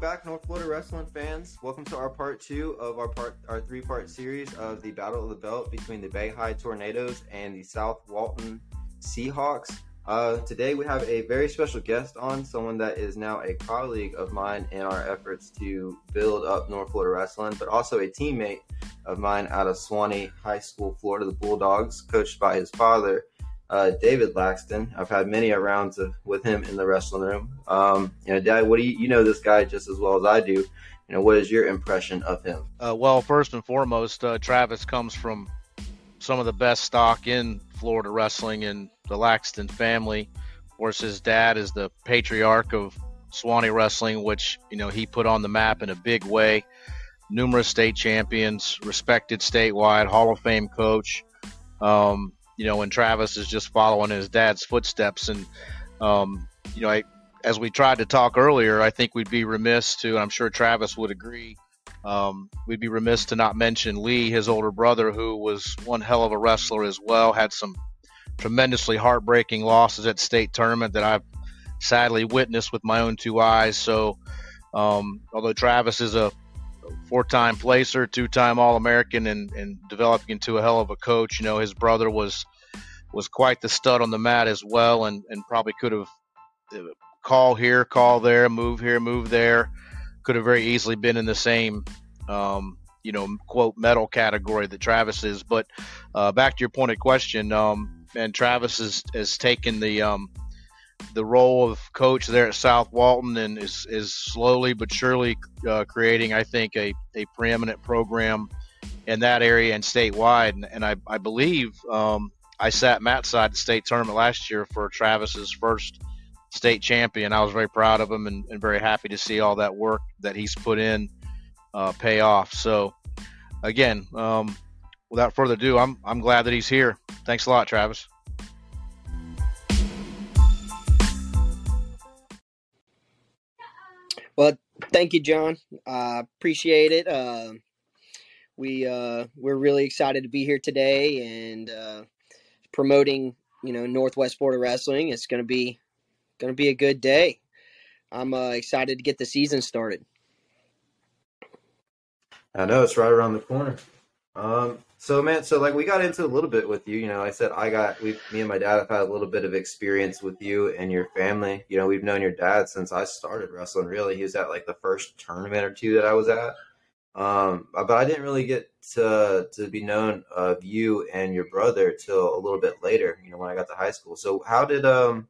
back, North Florida wrestling fans. Welcome to our part two of our part our three part series of the Battle of the Belt between the Bay High Tornadoes and the South Walton Seahawks. Uh, today we have a very special guest on, someone that is now a colleague of mine in our efforts to build up North Florida wrestling, but also a teammate of mine out of Suwannee High School, Florida, the Bulldogs, coached by his father, uh, David Laxton. I've had many rounds of, with him in the wrestling room. Um, you know, Dad, what do you, you know this guy just as well as I do? You know, what is your impression of him? Uh, well, first and foremost, uh, Travis comes from some of the best stock in Florida wrestling and the Laxton family. Of course, his dad is the patriarch of Suwannee wrestling, which you know he put on the map in a big way. Numerous state champions, respected statewide, Hall of Fame coach. Um, you know, and Travis is just following his dad's footsteps. And, um, you know, I, as we tried to talk earlier, I think we'd be remiss to, and I'm sure Travis would agree, um, we'd be remiss to not mention Lee, his older brother, who was one hell of a wrestler as well, had some tremendously heartbreaking losses at state tournament that I've sadly witnessed with my own two eyes. So, um, although Travis is a four-time placer, two-time All-American, and, and developing into a hell of a coach. You know, his brother was was quite the stud on the mat as well, and and probably could have uh, call here, call there, move here, move there. Could have very easily been in the same, um, you know, quote medal category that Travis is. But uh, back to your pointed question, um, and Travis has has taken the um, the role of coach there at South Walton and is, is slowly but surely uh, creating, I think, a, a preeminent program in that area and statewide. And, and I, I believe um, I sat mat side the state tournament last year for Travis's first state champion. I was very proud of him and, and very happy to see all that work that he's put in uh, pay off. So, again, um, without further ado, I'm, I'm glad that he's here. Thanks a lot, Travis. Well, thank you, John. Uh, appreciate it. Uh, we uh, we're really excited to be here today and uh, promoting, you know, Northwest Florida wrestling. It's gonna be gonna be a good day. I'm uh, excited to get the season started. I know it's right around the corner. Um, so man, so like we got into a little bit with you. You know, I said I got we, me and my dad have had a little bit of experience with you and your family. You know, we've known your dad since I started wrestling. Really, he was at like the first tournament or two that I was at. Um, but I didn't really get to to be known of you and your brother till a little bit later. You know, when I got to high school. So how did um,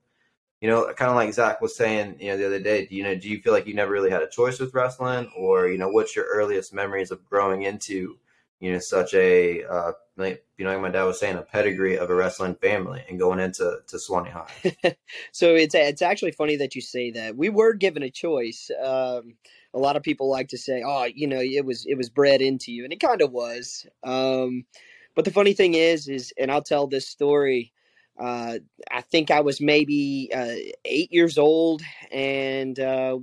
you know, kind of like Zach was saying, you know, the other day. You know? Do you feel like you never really had a choice with wrestling, or you know, what's your earliest memories of growing into you know, such a uh, like you know, like my dad was saying, a pedigree of a wrestling family, and going into to Suwannee High. so it's it's actually funny that you say that. We were given a choice. Um, a lot of people like to say, "Oh, you know, it was it was bred into you," and it kind of was. Um, but the funny thing is, is and I'll tell this story. Uh, I think I was maybe uh, eight years old, and uh,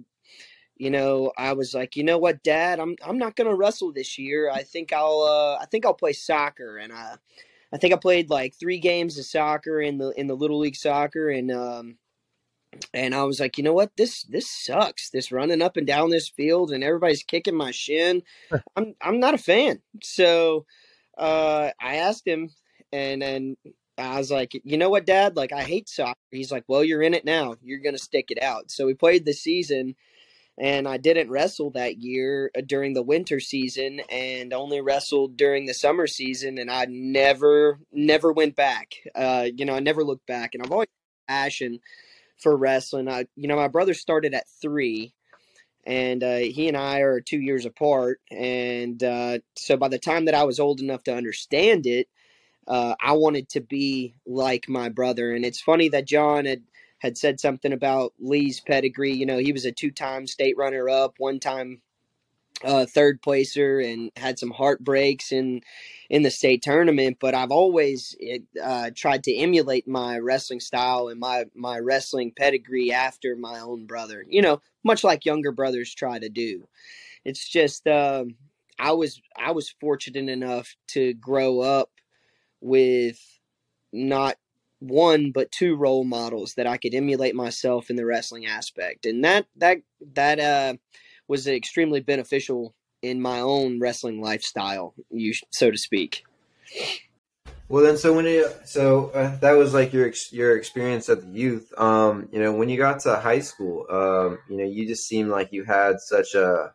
you know, I was like, you know what, Dad, I'm I'm not gonna wrestle this year. I think I'll uh, I think I'll play soccer, and I I think I played like three games of soccer in the in the little league soccer, and um, and I was like, you know what, this this sucks. This running up and down this field, and everybody's kicking my shin. I'm I'm not a fan. So uh, I asked him, and then I was like, you know what, Dad? Like, I hate soccer. He's like, well, you're in it now. You're gonna stick it out. So we played the season and I didn't wrestle that year uh, during the winter season and only wrestled during the summer season and I never never went back. Uh, you know, I never looked back and I've always passion for wrestling. I you know, my brother started at 3 and uh, he and I are 2 years apart and uh, so by the time that I was old enough to understand it, uh, I wanted to be like my brother and it's funny that John had had said something about Lee's pedigree. You know, he was a two time state runner up, one time uh, third placer, and had some heartbreaks in in the state tournament. But I've always uh, tried to emulate my wrestling style and my my wrestling pedigree after my own brother. You know, much like younger brothers try to do. It's just uh, I was I was fortunate enough to grow up with not one but two role models that I could emulate myself in the wrestling aspect. And that that that uh was extremely beneficial in my own wrestling lifestyle, you so to speak. Well, then, so when you so uh, that was like your your experience at the youth. Um, you know, when you got to high school, um, you know, you just seemed like you had such a.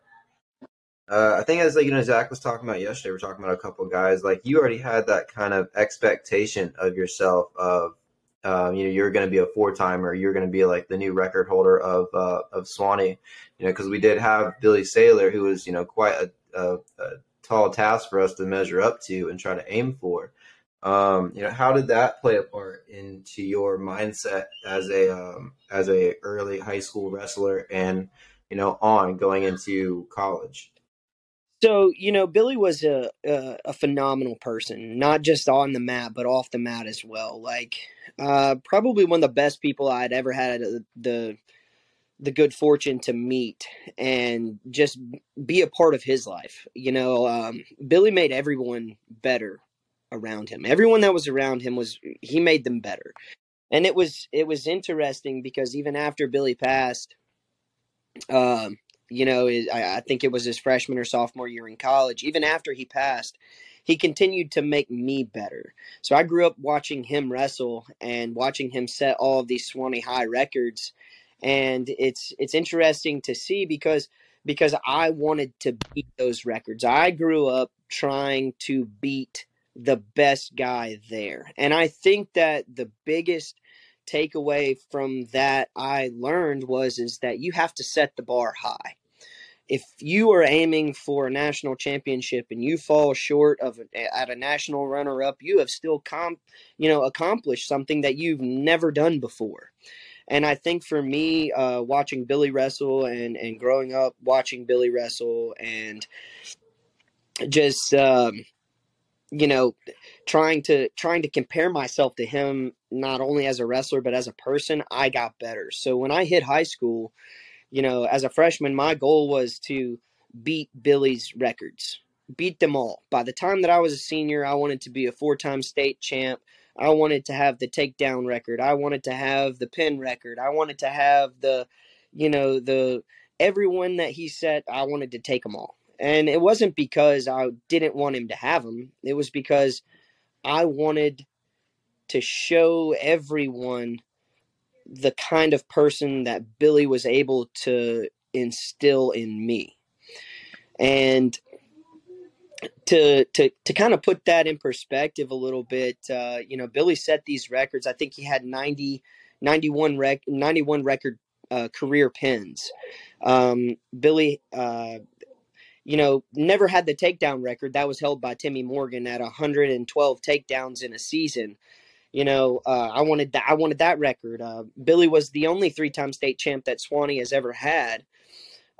Uh, I think as like you know Zach was talking about yesterday, we are talking about a couple guys. Like you already had that kind of expectation of yourself of, um, you know, you're going to be a four timer. You're going to be like the new record holder of uh, of Suwannee. You know, because we did have Billy Saylor, who was you know quite a, a, a tall task for us to measure up to and try to aim for. Um, you know, how did that play a part into your mindset as a um, as a early high school wrestler and you know on going into college? So you know, Billy was a, a, a phenomenal person, not just on the mat but off the mat as well. Like uh, probably one of the best people I'd ever had the, the the good fortune to meet and just be a part of his life. You know, um, Billy made everyone better around him. Everyone that was around him was he made them better. And it was it was interesting because even after Billy passed, um, you know, I, I think it was his freshman or sophomore year in college. Even after he passed, he continued to make me better. So I grew up watching him wrestle and watching him set all of these Suwannee High records, and it's it's interesting to see because because I wanted to beat those records. I grew up trying to beat the best guy there. And I think that the biggest takeaway from that I learned was is that you have to set the bar high. If you are aiming for a national championship and you fall short of at a national runner up, you have still comp, you know, accomplished something that you've never done before. And I think for me, uh, watching Billy wrestle and and growing up watching Billy wrestle and just um, you know trying to trying to compare myself to him not only as a wrestler but as a person i got better so when i hit high school you know as a freshman my goal was to beat billy's records beat them all. By the time that i was a senior i wanted to be a four-time state champ. I wanted to have the takedown record. I wanted to have the pin record. I wanted to have the you know the everyone that he set i wanted to take them all. And it wasn't because I didn't want him to have them, It was because I wanted to show everyone the kind of person that Billy was able to instill in me. And to to to kind of put that in perspective a little bit, uh, you know, Billy set these records. I think he had 90, 91, rec, 91 record uh, career pins. Um, Billy uh, you know, never had the takedown record. That was held by Timmy Morgan at 112 takedowns in a season. You know, uh, I wanted that. I wanted that record. Uh, Billy was the only three-time state champ that Suwannee has ever had.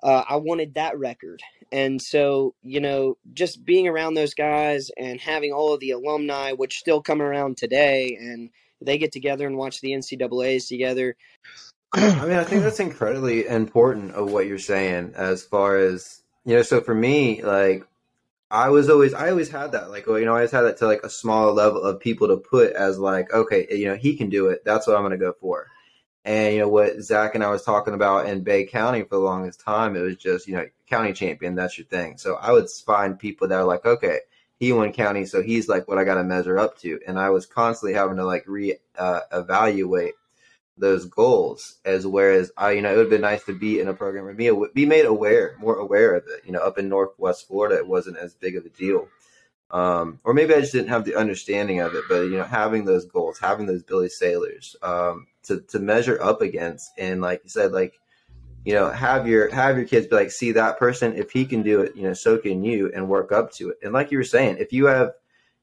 Uh, I wanted that record, and so you know, just being around those guys and having all of the alumni, which still come around today, and they get together and watch the NCAA's together. I mean, I think that's incredibly important of what you're saying as far as you know, so for me, like I was always I always had that like you know I always had that to like a smaller level of people to put as like okay you know he can do it. That's what I'm gonna go for. And you know what Zach and I was talking about in Bay County for the longest time it was just you know county champion that's your thing. So I would find people that are like okay he won county so he's like what I got to measure up to. And I was constantly having to like re uh, evaluate those goals as whereas I, you know, it would have been nice to be in a program or be, be made aware, more aware of it. You know, up in Northwest Florida, it wasn't as big of a deal. Um, or maybe I just didn't have the understanding of it, but you know, having those goals, having those Billy Saylors um, to, to measure up against. And like you said, like, you know, have your, have your kids be like, see that person, if he can do it, you know, so can you and work up to it. And like you were saying, if you have,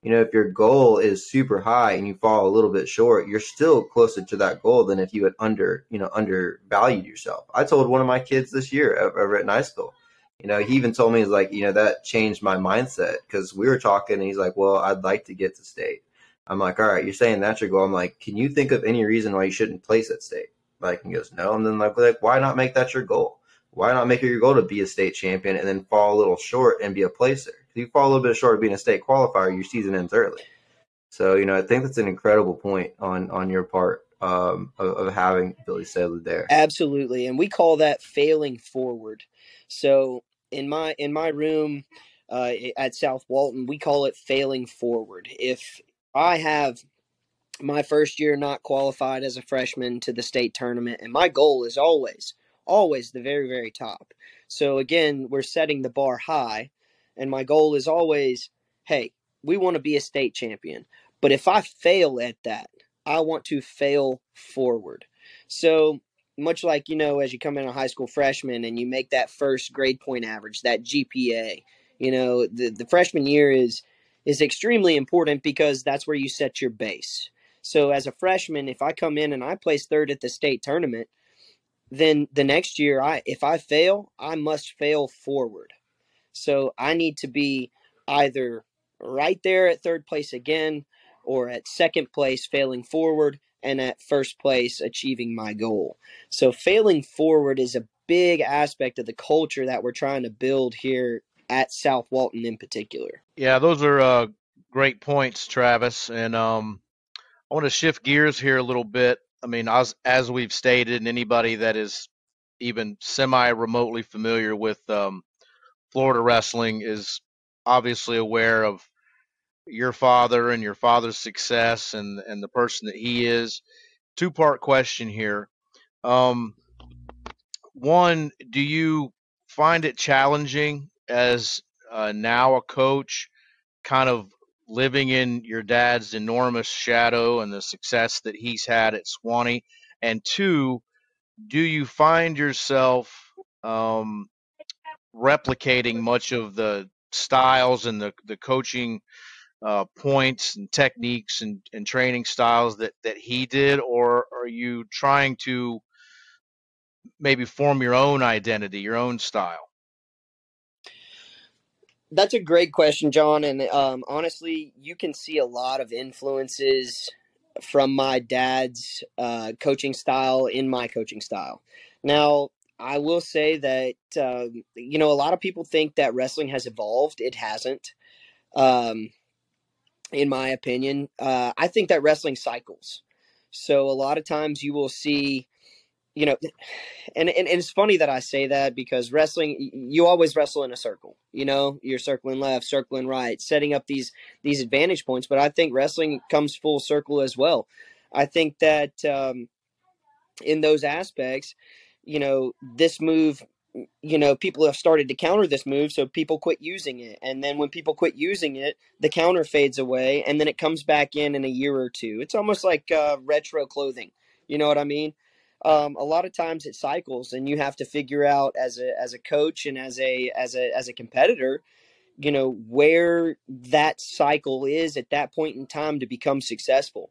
you know, if your goal is super high and you fall a little bit short, you're still closer to that goal than if you had under, you know, undervalued yourself. I told one of my kids this year over at high school, you know, he even told me, he's like, you know, that changed my mindset because we were talking and he's like, well, I'd like to get to state. I'm like, all right, you're saying that's your goal. I'm like, can you think of any reason why you shouldn't place at state? Like, he goes, no. And then like, like, why not make that your goal? Why not make it your goal to be a state champion and then fall a little short and be a placer? You fall a little bit short of being a state qualifier, your season ends early. So, you know, I think that's an incredible point on on your part um, of, of having Billy Saylor there. Absolutely, and we call that failing forward. So in my in my room uh, at South Walton, we call it failing forward. If I have my first year not qualified as a freshman to the state tournament, and my goal is always always the very very top. So again, we're setting the bar high, and my goal is always, hey, we want to be a state champion. But if I fail at that, I want to fail forward. So much like you know, as you come in a high school freshman and you make that first grade point average, that GPA, you know, the the freshman year is is extremely important because that's where you set your base. So as a freshman, if I come in and I place third at the state tournament, then the next year I if I fail, I must fail forward. So I need to be either right there at third place again or at second place failing forward and at first place achieving my goal. So failing forward is a big aspect of the culture that we're trying to build here at South Walton in particular. Yeah, those are uh, great points, Travis. And um, I want to shift gears here a little bit. I mean, as as we've stated, and anybody that is even semi remotely familiar with um, Florida wrestling is obviously aware of your father and your father's success and and the person that he is. Two part question here. Um, one, do you find it challenging as uh, now a coach, kind of living in your dad's enormous shadow and the success that he's had at Suwannee? And two, do you find yourself um, replicating much of the styles and the, the coaching uh, points and techniques and, and training styles that, that he did, or are you trying to maybe form your own identity, your own style? That's a great question, John. And um, honestly, you can see a lot of influences from my dad's uh, coaching style in my coaching style. Now, I will say that, uh, you know, a lot of people think that wrestling has evolved. It hasn't. Um, in my opinion. Uh, I think that wrestling cycles. So a lot of times you will see, you know, and, and, and it's funny that I say that because wrestling, you always wrestle in a circle. You know, you're circling left, circling right, setting up these these advantage points. But I think wrestling comes full circle as well. I think that um, in those aspects, you know, this move you know, people have started to counter this move, so people quit using it. And then when people quit using it, the counter fades away, and then it comes back in in a year or two. It's almost like uh, retro clothing. You know what I mean? Um, a lot of times it cycles, and you have to figure out as a as a coach and as a as a as a competitor, you know, where that cycle is at that point in time to become successful.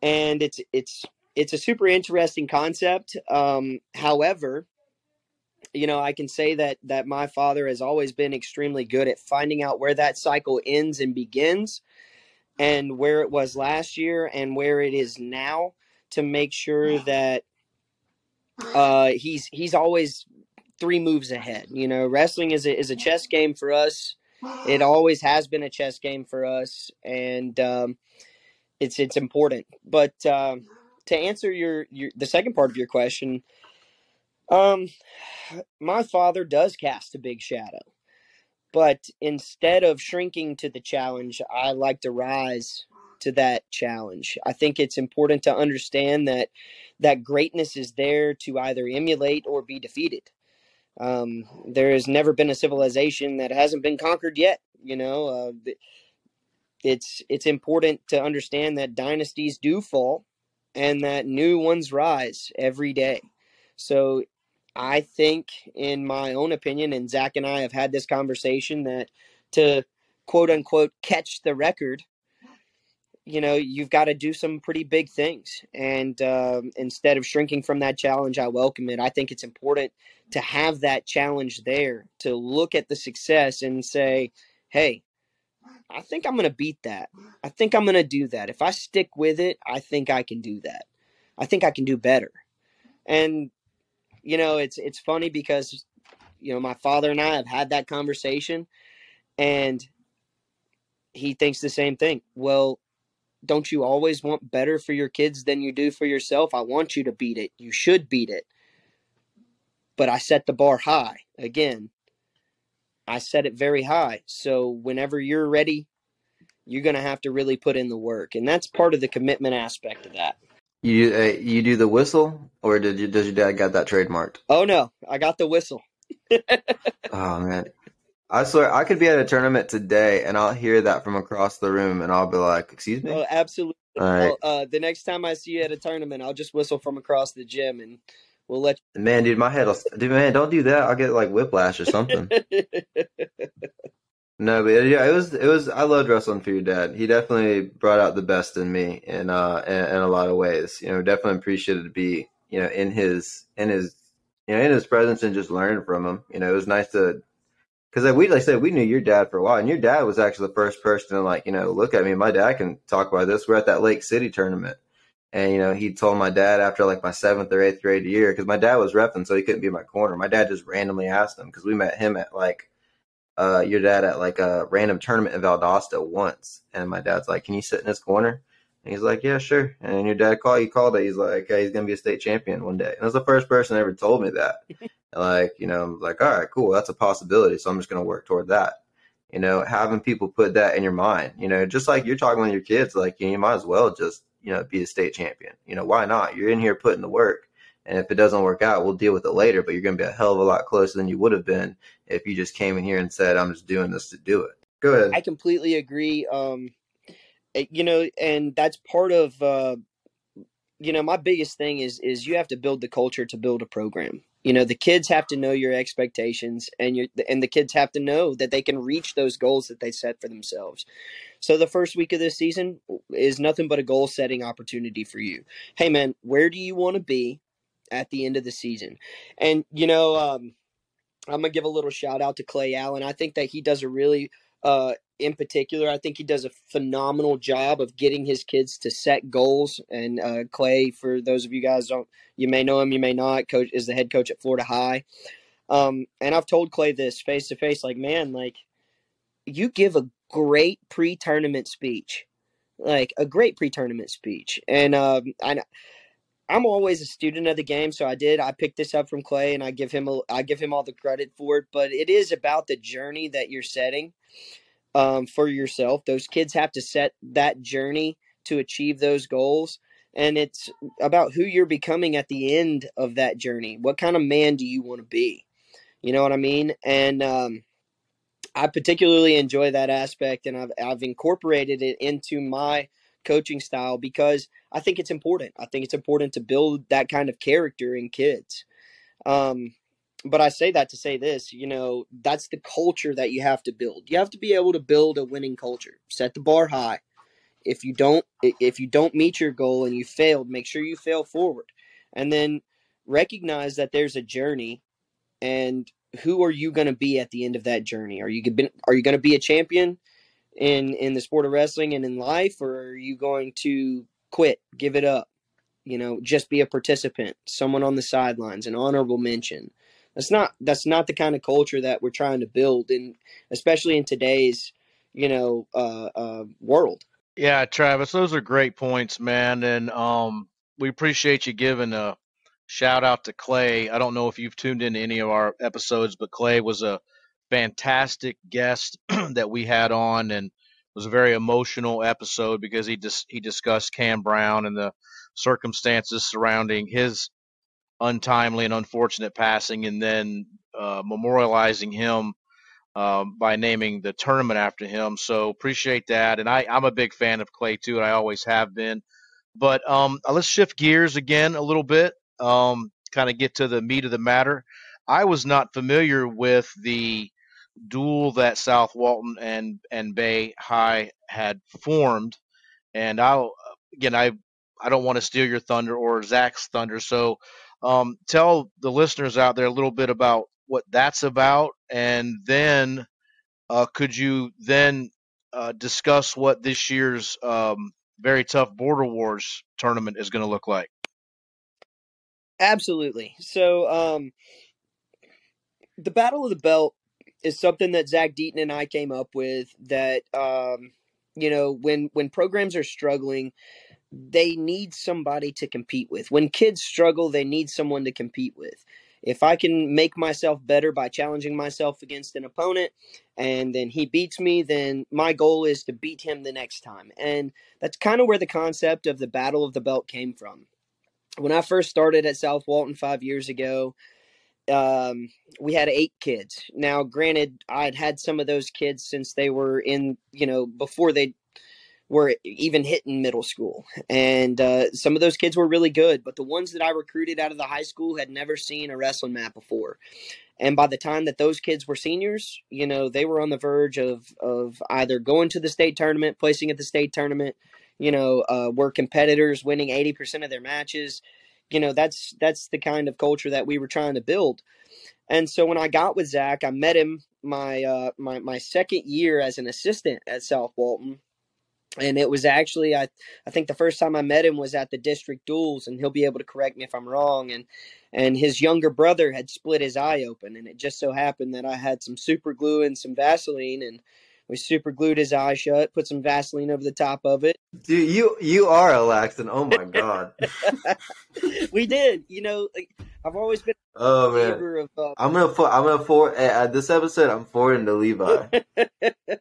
And it's it's it's a super interesting concept. Um, however, you know, I can say that that my father has always been extremely good at finding out where that cycle ends and begins and where it was last year and where it is now to make sure that uh, he's he's always three moves ahead. You know, wrestling is a, is a chess game for us. It always has been a chess game for us, and um, it's it's important. But uh, to answer your, your the second part of your question, um, my father does cast a big shadow, but instead of shrinking to the challenge, I like to rise to that challenge. I think it's important to understand that that greatness is there to either emulate or be defeated. Um, there has never been a civilization that hasn't been conquered yet. You know, uh, it's it's important to understand that dynasties do fall and that new ones rise every day. So I think, in my own opinion, and Zach and I have had this conversation that to quote unquote catch the record, you know, you've got to do some pretty big things. And um, instead of shrinking from that challenge, I welcome it. I think it's important to have that challenge there to look at the success and say, hey, I think I'm going to beat that. I think I'm going to do that. If I stick with it, I think I can do that. I think I can do better. And you know, it's it's funny because you know my father and I have had that conversation, and he thinks the same thing. Well, don't you always want better for your kids than you do for yourself? I want you to beat it. You should beat it. But I set the bar high. Again, I set it very high. So whenever you're ready, you're going to have to really put in the work. And that's part of the commitment aspect of that. You uh, you do the whistle, or did you does your dad got that trademarked? Oh no, I got the whistle. oh man, I swear I could be at a tournament today and I'll hear that from across the room and I'll be like, "Excuse me." Oh, absolutely. All right. uh, the next time I see you at a tournament, I'll just whistle from across the gym and we'll let. You- man, dude, my head. will Dude, man, don't do that. I'll get like whiplash or something. no, but yeah, it was it was. I loved wrestling for your dad. He definitely brought out the best in me in uh in, in a lot of ways. You know, definitely appreciated to be you know in his in his you know in his presence and just learn from him. You know, it was nice to because like we like I said we knew your dad for a while, and your dad was actually the first person to like you know look at me. My dad can talk about this. We're at that Lake City tournament, and you know he told my dad after like my seventh or eighth grade year because my dad was refing, so he couldn't be in my corner. My dad just randomly asked him because we met him at like uh your dad at like a random tournament in Valdosta once, and my dad's like, "Can you sit in his corner?" And he's like, "Yeah, sure." And your dad called. He called it. He's like, "Hey, he's gonna be a state champion one day." And that's the first person that ever told me that. like you know I'm like all right cool that's a possibility so i'm just going to work toward that you know having people put that in your mind you know just like you're talking with your kids like you, know, you might as well just you know be a state champion. You know why not? You're in here putting the work and if it doesn't work out we'll deal with it later but you're going to be a hell of a lot closer than you would have been if you just came in here and said i'm just doing this to do it. Go ahead. I completely agree um eh, you know and that's part of uh you know my biggest thing is is you have to build the culture to build a program you know the kids have to know your expectations and your and the kids have to know that they can reach those goals that they set for themselves. So the first week of this season is nothing but a goal setting opportunity for you. Hey man where do you want to be at the end of the season? And you know um, i'm gonna give a little shout out to clay allen. I think that he does a really uh, in particular, I think he does a phenomenal job of getting his kids to set goals. And uh, Clay, for those of you guys don't, you may know him, you may not. Coach is the head coach at Florida High. Um, and I've told Clay this face to face, like, man, like you give a great pre-tournament speech, like a great pre-tournament speech. And um, I, I'm always a student of the game, so I did. I picked this up from Clay, and I give him a, I give him all the credit for it. But it is about the journey that you're setting um, for yourself. Those kids have to set that journey to achieve those goals. And it's about who you're becoming at the end of that journey. What kind of man do you want to be? You know what I mean? And um, I particularly enjoy that aspect, and I've, I've incorporated it into my coaching style because I think it's important. I think it's important to build that kind of character in kids. Um, but I say that to say this, you know, that's the culture that you have to build. You have to be able to build a winning culture. Set the bar high. If you don't if you don't meet your goal and you failed, make sure you fail forward. And then recognize that there's a journey and who are you going to be at the end of that journey? Are you are you going to be a champion in in the sport of wrestling and in life or are you going to quit, give it up? You know, just be a participant, someone on the sidelines, an honorable mention that's not that's not the kind of culture that we're trying to build, and especially in today's you know uh, uh, world. Yeah, Travis, those are great points, man, and um, we appreciate you giving a shout out to Clay. I don't know if you've tuned into any of our episodes, but Clay was a fantastic guest that we had on, and was a very emotional episode because he just he discussed Cam Brown and the circumstances surrounding his untimely and unfortunate passing, and then uh, memorializing him um, by naming the tournament after him. So appreciate that, and I, I'm a big fan of Clay too, and I always have been. But um, uh, let's shift gears again a little bit, um, kind of get to the meat of the matter. I was not familiar with the duel that South Walton and and Bay High had formed, and I'll again I I don't want to steal your thunder or Zach's thunder, so um, tell the listeners out there a little bit about what that's about, and then uh, could you then uh, discuss what this year's um, very tough Border Wars tournament is going to look like? Absolutely. So, um, the Battle of the Belt is something that Zach Deaton and I came up with that, um, you know, when when programs are struggling, they need somebody to compete with. When kids struggle, they need someone to compete with. If I can make myself better by challenging myself against an opponent and then he beats me, then my goal is to beat him the next time. And that's kind of where the concept of the Battle of the Belt came from. When I first started at South Walton five years ago, um, we had eight kids. Now, granted, I'd had some of those kids since they were in, you know, before they were even hitting middle school. And uh, some of those kids were really good, but the ones that I recruited out of the high school had never seen a wrestling mat before. And by the time that those kids were seniors, you know, they were on the verge of of either going to the state tournament, placing at the state tournament, you know, uh, were competitors winning 80% of their matches. You know, that's that's the kind of culture that we were trying to build. And so when I got with Zach, I met him my uh, my my second year as an assistant at South Walton, and it was actually I I think the first time I met him was at the district duels, and he'll be able to correct me if I'm wrong. And and his younger brother had split his eye open, and it just so happened that I had some super glue and some Vaseline, and we super glued his eye shut, put some Vaseline over the top of it. Dude, you you are a Laxton. Oh my god. we did. You know, like, I've always been. Oh man. Of, uh, I'm gonna for, I'm gonna for at this episode. I'm forwarding to Levi.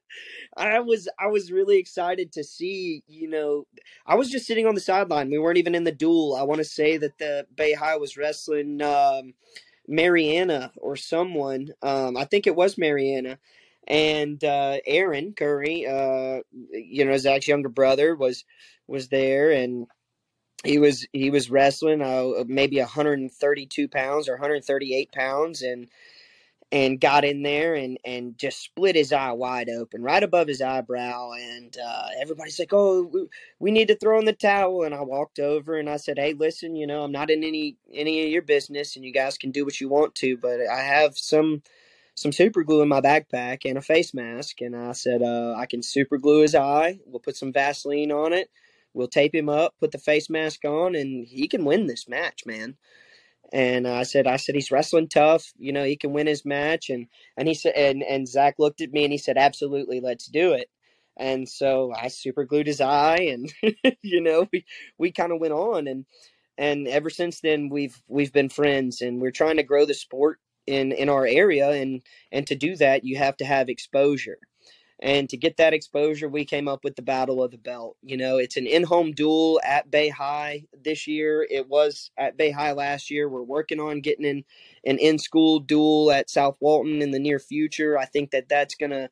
I was I was really excited to see. You know, I was just sitting on the sideline. We weren't even in the duel. I want to say that the Bay High was wrestling um, Marianna or someone. Um, I think it was Marianna. and uh, Aaron Curry, uh, you know, Zach's younger brother, was was there, and he was he was wrestling uh, maybe 132 pounds or 138 pounds, and and got in there and and just split his eye wide open right above his eyebrow and uh, everybody's like oh we, need to throw in the towel and i walked over and i said hey listen you know i'm not in any any of your business and you guys can do what you want to but i have some some super glue in my backpack and a face mask. And I said, uh, I can super glue his eye. We'll put some Vaseline on it. We'll tape him up, put the face mask on, and he can win this match, man. And I said, I said he's wrestling tough. You know, he can win his match. And and he said, and and Zach looked at me and he said, absolutely, let's do it. And so I super glued his eye, and you know, we we kind of went on, and and ever since then we've we've been friends, and we're trying to grow the sport in in our area and and to do that you have to have exposure and to get that exposure we came up with the battle of the belt. You know it's an in-home duel at bay high this year. It was at bay high last year. We're working on getting in an in-school duel at south walton in the near future. I think that that's going to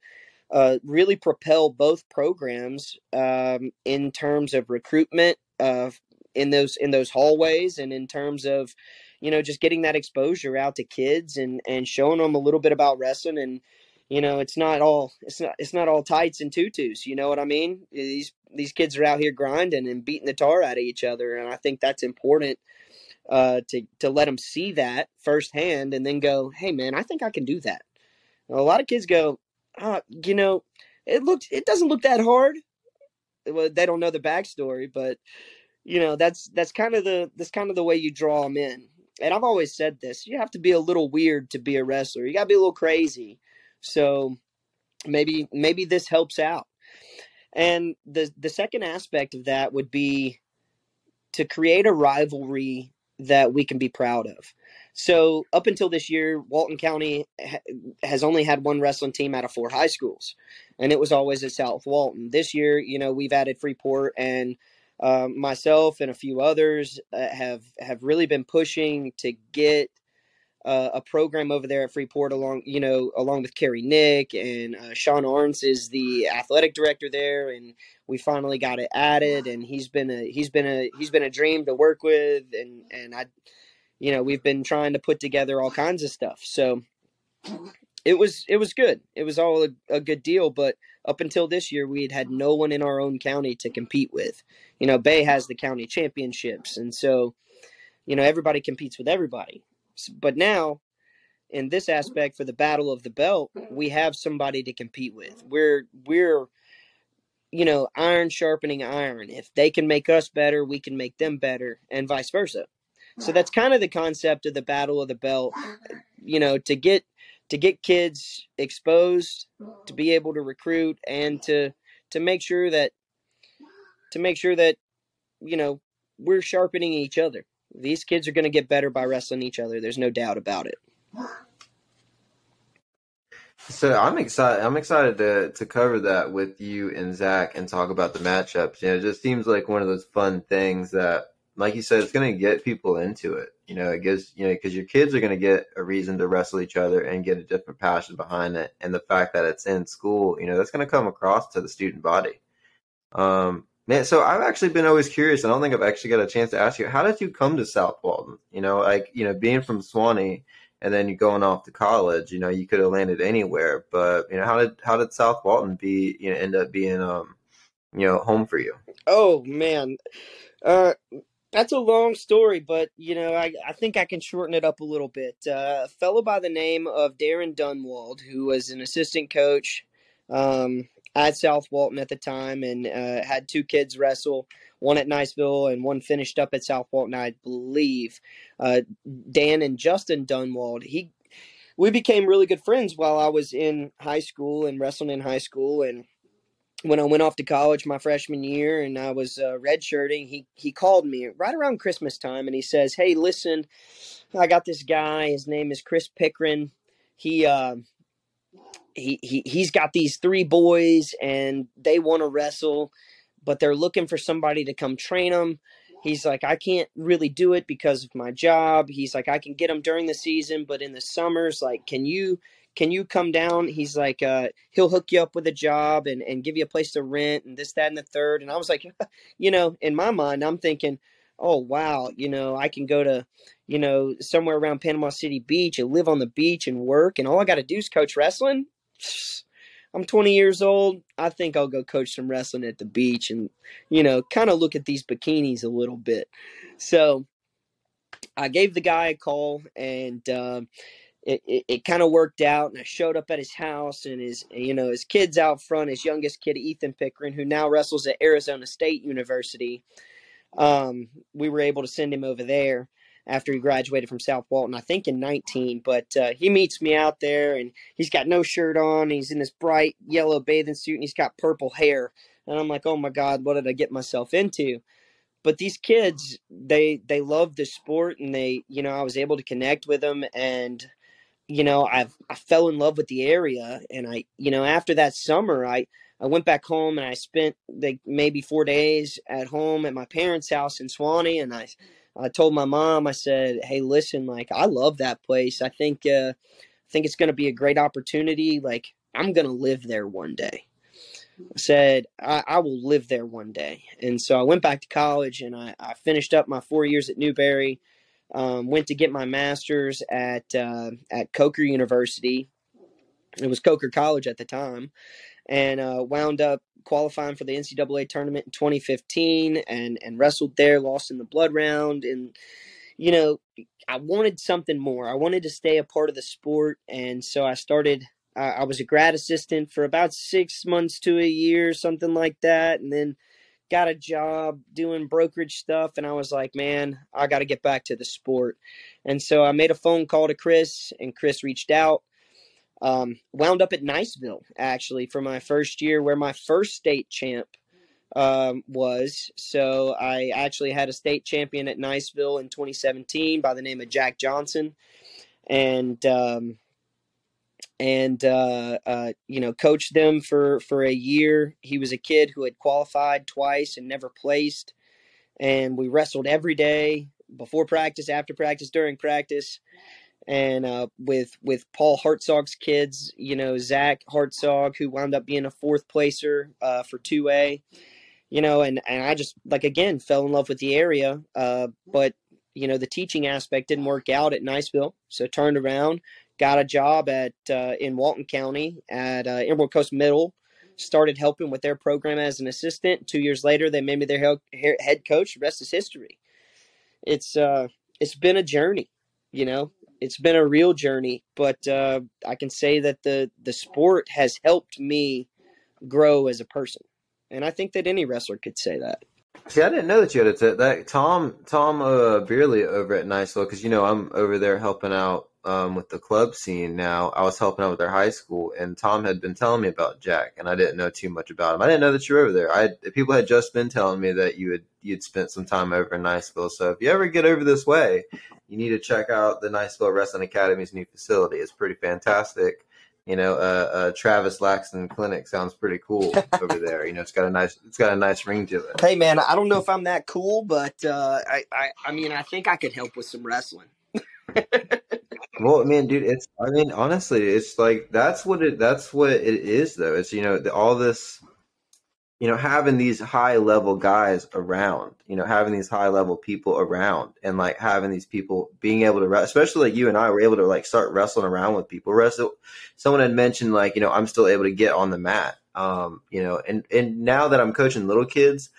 uh, really propel both programs um, in terms of recruitment uh, in those in those hallways and in terms of you know, just getting that exposure out to kids and and showing them a little bit about wrestling and you know, it's not all it's not it's not all tights and tutus, you know what I mean? These these kids are out here grinding and beating the tar out of each other and I think that's important uh to to let them see that firsthand and then go, "Hey man, I think I can do that." a lot of kids go, uh, you know, it looks it doesn't look that hard. Well, they don't know the backstory, but you know that's that's kind of the that's kind of the way you draw them in and I've always said this, you have to be a little weird to be a wrestler. You got to be a little crazy. So maybe maybe this helps out. And the the second aspect of that would be to create a rivalry that we can be proud of. So up until this year, Walton County ha- has only had one wrestling team out of four high schools, and it was always at South Walton. This year, you know, we've added Freeport and um, myself and a few others uh, have have really been pushing to get uh, a program over there at Freeport along you know along with Kerry Nick and uh, Sean Arns is the athletic director there and we finally got it added and he's been a he's been a he's been a dream to work with and and I you know we've been trying to put together all kinds of stuff so it was it was good it was all a, a good deal but up until this year, we had had no one in our own county to compete with. You know, Bay has the county championships, and so you know everybody competes with everybody. But now, in this aspect, for the battle of the belt, we have somebody to compete with. We're we're you know iron sharpening iron. If they can make us better, we can make them better, and vice versa. So that's kind of the concept of the battle of the belt. You know, to get to get kids exposed, to be able to recruit, and to to make sure that to make sure that you know we're sharpening each other. These kids are going to get better by wrestling each other. There's no doubt about it. So I'm excited. I'm excited to to cover that with you and Zach and talk about the matchups. You know, it just seems like one of those fun things that, like you said, it's going to get people into it. You know, it gives you know because your kids are going to get a reason to wrestle each other and get a different passion behind it, and the fact that it's in school, you know, that's going to come across to the student body. Um, man, so I've actually been always curious. I don't think I've actually got a chance to ask you, how did you come to South Walton? You know, like you know, being from Suwannee, and then you going off to college. You know, you could have landed anywhere, but you know, how did how did South Walton be? You know, end up being um, you know, home for you? Oh man, uh, that's a long story, but you know, I I think I can shorten it up a little bit. Uh, a fellow by the name of Darren Dunwald, who was an assistant coach. Um, at South Walton at the time and uh, had two kids wrestle, one at Niceville and one finished up at South Walton, I believe. Uh, Dan and Justin Dunwald. He, we became really good friends while I was in high school and wrestling in high school. And when I went off to college my freshman year and I was uh, redshirting, he he called me right around Christmas time and he says, "Hey, listen, I got this guy. His name is Chris Pickren. He." Uh, he, he he's got these three boys and they want to wrestle but they're looking for somebody to come train them he's like i can't really do it because of my job. He's like i can get them during the season but in the summers like can you can you come down? He's like uh, he'll hook you up with a job and, and give you a place to rent and this that and the third. And i was like you know in my mind i'm thinking oh wow you know i can go to you know somewhere around panama city beach and live on the beach and work and all i got to do is coach wrestling I'm 20 years old. I think I'll go coach some wrestling at the beach and, you know, kind of look at these bikinis a little bit. So I gave the guy a call and, um, it, it, it kind of worked out and I showed up at his house and his you know his kids out front his youngest kid Ethan Pickering, who now wrestles at Arizona State University um, we were able to send him over there after he graduated from South Walton, I think in 19. But uh, he meets me out there and he's got no shirt on. He's in this bright yellow bathing suit and he's got purple hair. And I'm like, oh my God, what did I get myself into? But these kids, they they love the sport and they, you know, I was able to connect with them and you know, I've I fell in love with the area and I, you know, after that summer, I I went back home and I spent like maybe four days at home at my parents' house in Suwannee, and I I told my mom, I said, "Hey, listen, like I love that place. I think uh, I think it's going to be a great opportunity. Like I'm going to live there one day." I said, I, I, will live there one day. And so I went back to college and I, I finished up my four years at Newberry. Um, went to get my master's at uh, at Coker University. It was Coker College at the time, and uh, wound up qualifying for the NCAA tournament in 2015 and and wrestled there, lost in the blood round, and you know I wanted something more. I wanted to stay a part of the sport, and so I started. Uh, I was a grad assistant for about six months to a year, something like that, and then got a job doing brokerage stuff and I was like, man, I got to get back to the sport. And so I made a phone call to Chris and Chris reached out um, wound up at Niceville actually for my first year, where my first state champ um, was. So I actually had a state champion at Niceville in 2017 by the name of Jack Johnson, and um, and uh, uh, you know coached them for for a year. He was a kid who had qualified twice and never placed, and we wrestled every day before practice, after practice, during practice and uh, with with Paul Hartzog's kids, you know Zach Hartzog, who wound up being a fourth placer uh, for two A, you know, and and I just like again fell in love with the area, uh, but you know the teaching aspect didn't work out at Niceville, so turned around, got a job at uh, in Walton County at uh, Emerald Coast Middle, started helping with their program as an assistant. Two years later, they made me their head coach. The rest is history. It's uh, it's been a journey, you know it's been a real journey, but uh, I can say that the the sport has helped me grow as a person, and I think that any wrestler could say that. See, I didn't know that you had a t- that Tom Tom uh, Beerley over at Niceville because you know I'm over there helping out um, with the club scene now. I was helping out with their high school, and Tom had been telling me about Jack, and I didn't know too much about him. I didn't know that you were over there. I people had just been telling me that you had you'd spent some time over in Niceville. So if you ever get over this way, you need to check out the Niceville Wrestling Academy's new facility. It's pretty fantastic. You know, uh, uh, Travis Laxton Clinic sounds pretty cool over there. You know, it's got a nice, it's got a nice ring to it. Hey, man, I don't know if I'm that cool, but uh, I, I, I mean, I think I could help with some wrestling. well, I mean, dude, it's, I mean, honestly, it's like that's what it, that's what it is, though. It's you know, the, all this you know, having these high level guys around, you know, having these high level people around and like having these people being able to, especially like you and I were able to like start wrestling around with people. Wrestle. Someone had mentioned like, you know, I'm still able to get on the mat. Um, you know, and, and now that I'm coaching little kids,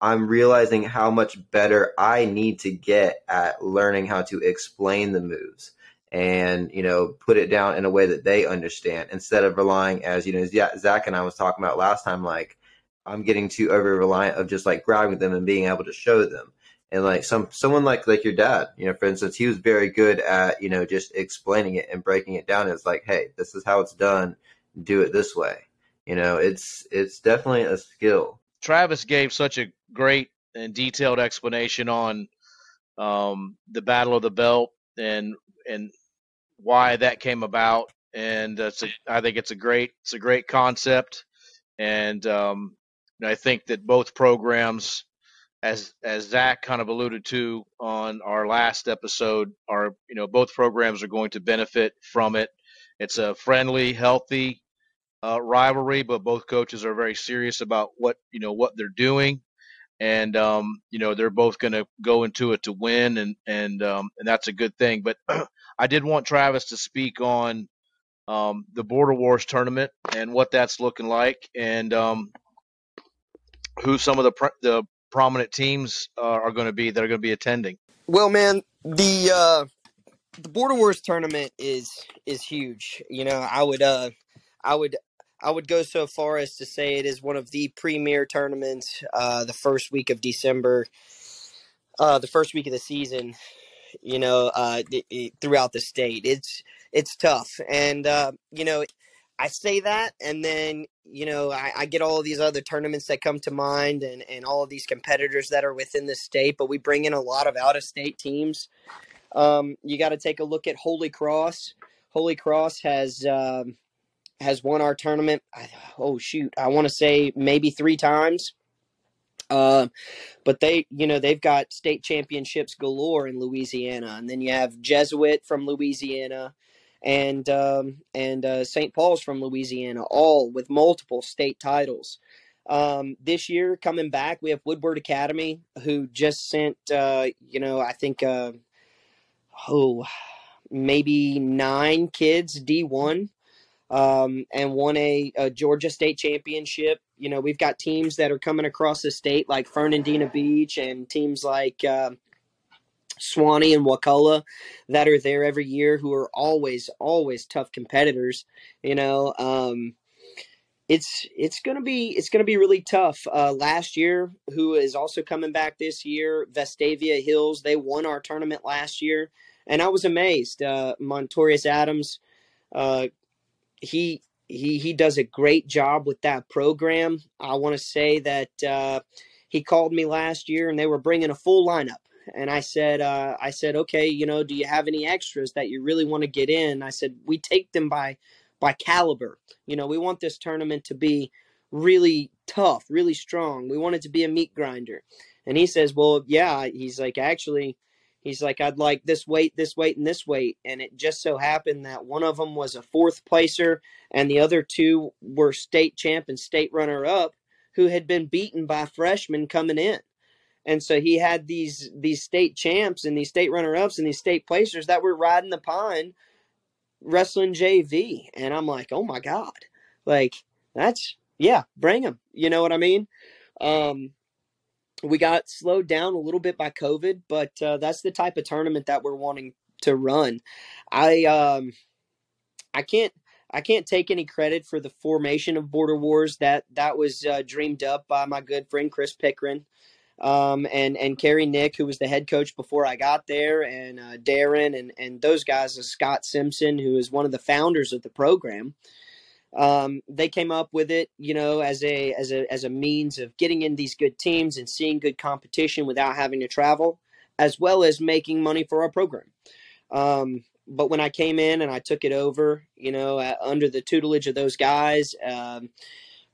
I'm realizing how much better I need to get at learning how to explain the moves and you know put it down in a way that they understand instead of relying as you know Zach and I was talking about last time like I'm getting too over reliant of just like grabbing them and being able to show them. And like some someone like like your dad, you know, for instance, he was very good at you know just explaining it and breaking it down. It's like, hey, this is how it's done. Do it this way. You know, it's it's definitely a skill. Travis gave such a great and detailed explanation on um, the Battle of the Belt and and why that came about. And I think it's a great it's a great concept. And um, I think that both programs, as as Zach kind of alluded to on our last episode, are you know both programs are going to benefit from it. It's a friendly, healthy uh, rivalry, but both coaches are very serious about what you know what they're doing, and um, you know they're both going to go into it to win, and and um, and that's a good thing. But I did want Travis to speak on um, the Border Wars tournament and what that's looking like, and um, who some of the pr- the prominent teams uh, are going to be that are going to be attending. Well, man, the uh, the Border Wars tournament is is huge. You know, I would uh, I would I would go so far as to say it is one of the premier tournaments. Uh, the first week of December, uh, the first week of the season. You know, uh, throughout the state, it's it's tough, and uh, you know, I say that, and then you know I, I, get all of these other tournaments that come to mind, and and all of these competitors that are within the state. But we bring in a lot of out of state teams. Um, you got to take a look at Holy Cross. Holy Cross has um, has won our tournament. oh shoot, I want to say maybe three times. Uh, but they, you know, they've got state championships galore in Louisiana, and then you have Jesuit from Louisiana and um, and uh, St. Paul's from Louisiana, all with multiple state titles. Um, this year, coming back, we have Woodward Academy, who just sent, uh, you know, I think, uh, oh, maybe nine kids D1 um, and won a, a, Georgia State Championship. You know, we've got teams that are coming across the state like Fernandina Beach and teams like uh, Suwannee and Wakulla that are there every year who are always always tough competitors you know um, it's it's gonna be it's gonna be really tough uh, last year who is also coming back this year Vestavia Hills they won our tournament last year and I was amazed uh, Montorius Adams uh, he he he does a great job with that program I want to say that uh, he called me last year and they were bringing a full lineup and I said, uh, I said, okay, you know, do you have any extras that you really want to get in? I said, we take them by by caliber. You know, we want this tournament to be really tough, really strong. We want it to be a meat grinder. And he says, well, yeah. He's like, actually, he's like, I'd like this weight, this weight, and this weight. And it just so happened that one of them was a fourth placer, and the other two were state champ and state runner up who had been beaten by freshmen coming in. And so he had these these state champs and these state runner ups and these state placers that were riding the pine wrestling JV. And I'm like, oh my God. Like, that's yeah, bring them. You know what I mean? Um, we got slowed down a little bit by COVID, but uh, that's the type of tournament that we're wanting to run. I um, I can't I can't take any credit for the formation of Border Wars. That that was uh, dreamed up by my good friend Chris Pickren. um, and and Kerry Nick, who was the head coach before I got there, and uh, Darren, and and those guys, uh, Scott Simpson, who is one of the founders of the program. Um, they came up with it, you know, as a as a as a means of getting in these good teams and seeing good competition without having to travel, as well as making money for our program. Um, but when I came in and I took it over, you know, uh, under the tutelage of those guys, um,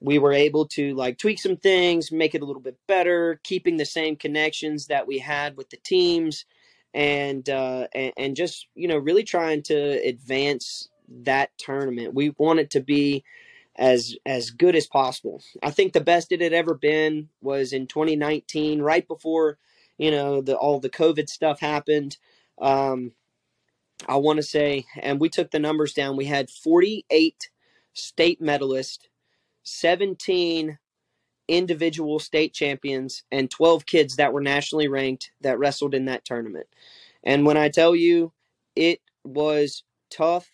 we were able to like tweak some things, make it a little bit better, keeping the same connections that we had with the teams, and uh, and, and just you know really trying to advance that tournament. We want it to be as as good as possible. I think the best it had ever been was in 2019, right before you know the all the COVID stuff happened. Um, I want to say, and we took the numbers down. We had 48 state medalists, 17 individual state champions, and 12 kids that were nationally ranked that wrestled in that tournament. And when I tell you, it was tough.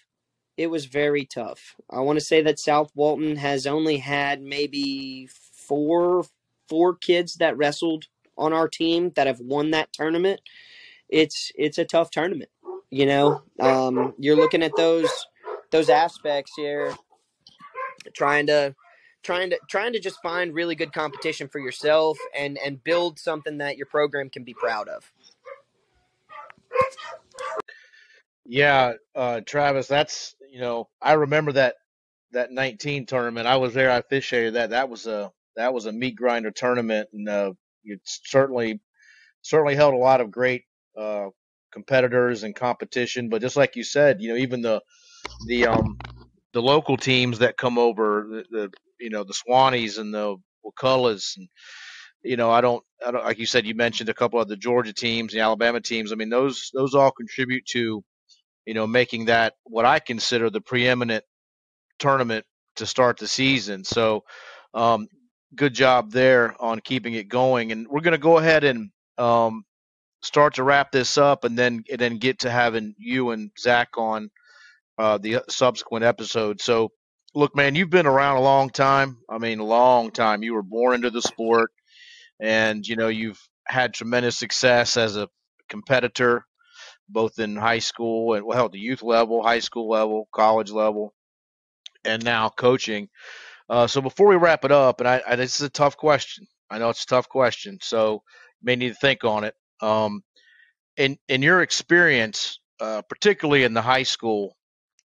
It was very tough. I want to say that South Walton has only had maybe four four kids that wrestled on our team that have won that tournament. It's it's a tough tournament you know, um, you're looking at those those aspects here, trying to trying to trying to just find really good competition for yourself and and build something that your program can be proud of. Yeah, uh, Travis, that's you know I remember that that 19 tournament. I was there. I officiated that. That was a that was a meat grinder tournament, and uh, it certainly certainly held a lot of great uh, competitors and competition. But just like you said, you know, even the the um the local teams that come over, the, the you know the Suwannees and the Wakullas and you know I don't I don't like you said you mentioned a couple of the Georgia teams, the Alabama teams. I mean those those all contribute to you know making that what I consider the preeminent tournament to start the season. So um, good job there on keeping it going. And we're going to go ahead and um, start to wrap this up and then and then get to having you and Zach on uh, the subsequent episode. So, look, man, you've been around a long time. I mean, a long time. You were born into the sport, and you know you've had tremendous success as a competitor, both in high school and well, the youth level, high school level, college level, and now coaching. Uh, so before we wrap it up, and I, I, this is a tough question. I know it's a tough question, so you may need to think on it. Um, in in your experience, uh, particularly in the high school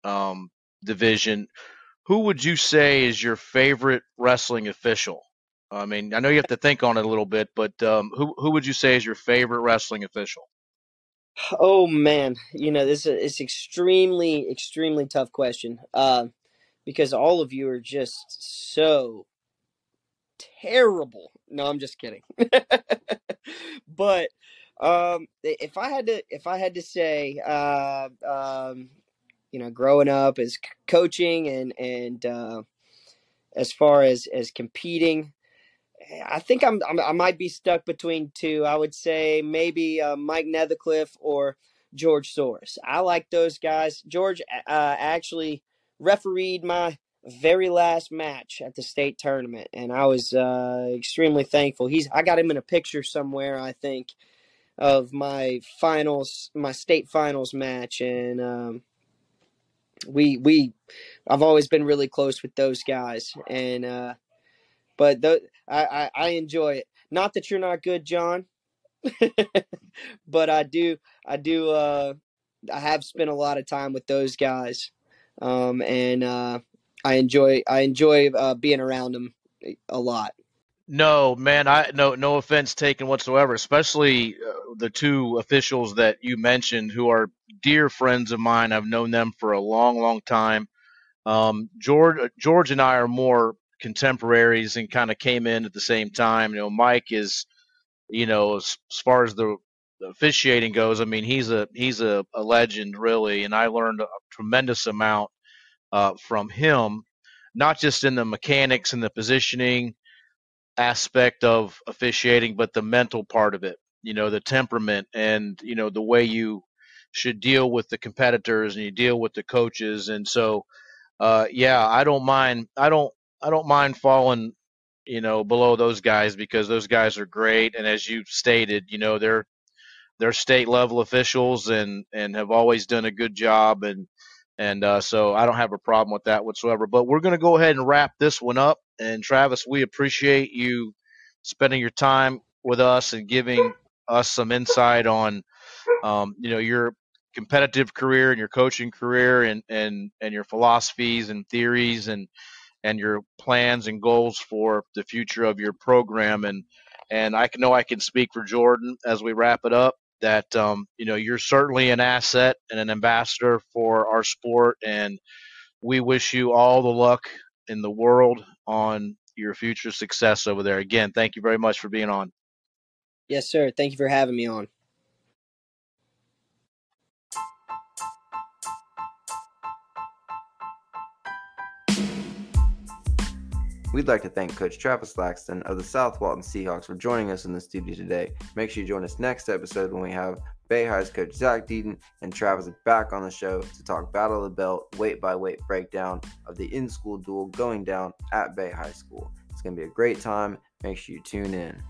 um, division, who would you say is your favorite wrestling official? I mean, I know you have to think on it a little bit, but um, who who would you say is your favorite wrestling official? Oh man, you know this is it's extremely extremely tough question uh, because all of you are just so terrible. No, I'm just kidding. but um, if I had to, if I had to say, uh, um, you know, growing up as coaching and and uh, as far as as competing, I think I'm, I'm, i might be stuck between two. I would say maybe uh, Mike Nethercliff or George Soros. I like those guys. George uh, actually refereed my very last match at the state tournament, and I was uh, extremely thankful. He's I got him in a picture somewhere, I think, of my finals, my state finals match, and um, we we I've always been really close with those guys, and uh, but th- I, I I enjoy it. Not that you're not good, John, but I do I do uh, I have spent a lot of time with those guys, um, and uh, I enjoy I enjoy uh, being around them a lot. No, man, I no no offense taken whatsoever, especially uh, the two officials that you mentioned who are dear friends of mine. I've known them for a long, long time. Um, George uh, George and I are more contemporaries and kind of came in at the same time. You know, Mike is, you know, as, as far as the, the officiating goes, I mean, he's a he's a, a legend really, and I learned a tremendous amount uh, from him, not just in the mechanics and the positioning aspect of officiating, but the mental part of it. You know, the temperament and you know the way you should deal with the competitors and you deal with the coaches. And so, uh, yeah, I don't mind. I don't. I don't mind falling you know, below those guys because those guys are great. And as you stated, you know, they're they're state level officials and and have always done a good job. And and uh, so I don't have a problem with that whatsoever. But we're going to go ahead and wrap this one up. And Travis, we appreciate you spending your time with us and giving us some insight on, um, you know, your competitive career and your coaching career and and and your philosophies and theories and and your plans and goals for the future of your program and and I know I can speak for Jordan as we wrap it up that um, you know you're certainly an asset and an ambassador for our sport and we wish you all the luck in the world on your future success over there. Again thank you very much for being on. Yes sir. Thank you for having me on We'd like to thank Coach Travis Laxton of the South Walton Seahawks for joining us in the studio today. Make sure you join us next episode when we have Bay High's coach Zach Deaton and Travis back on the show to talk Battle of the Belt weight by weight breakdown of the in school duel going down at Bay High School. It's going to be a great time. Make sure you tune in.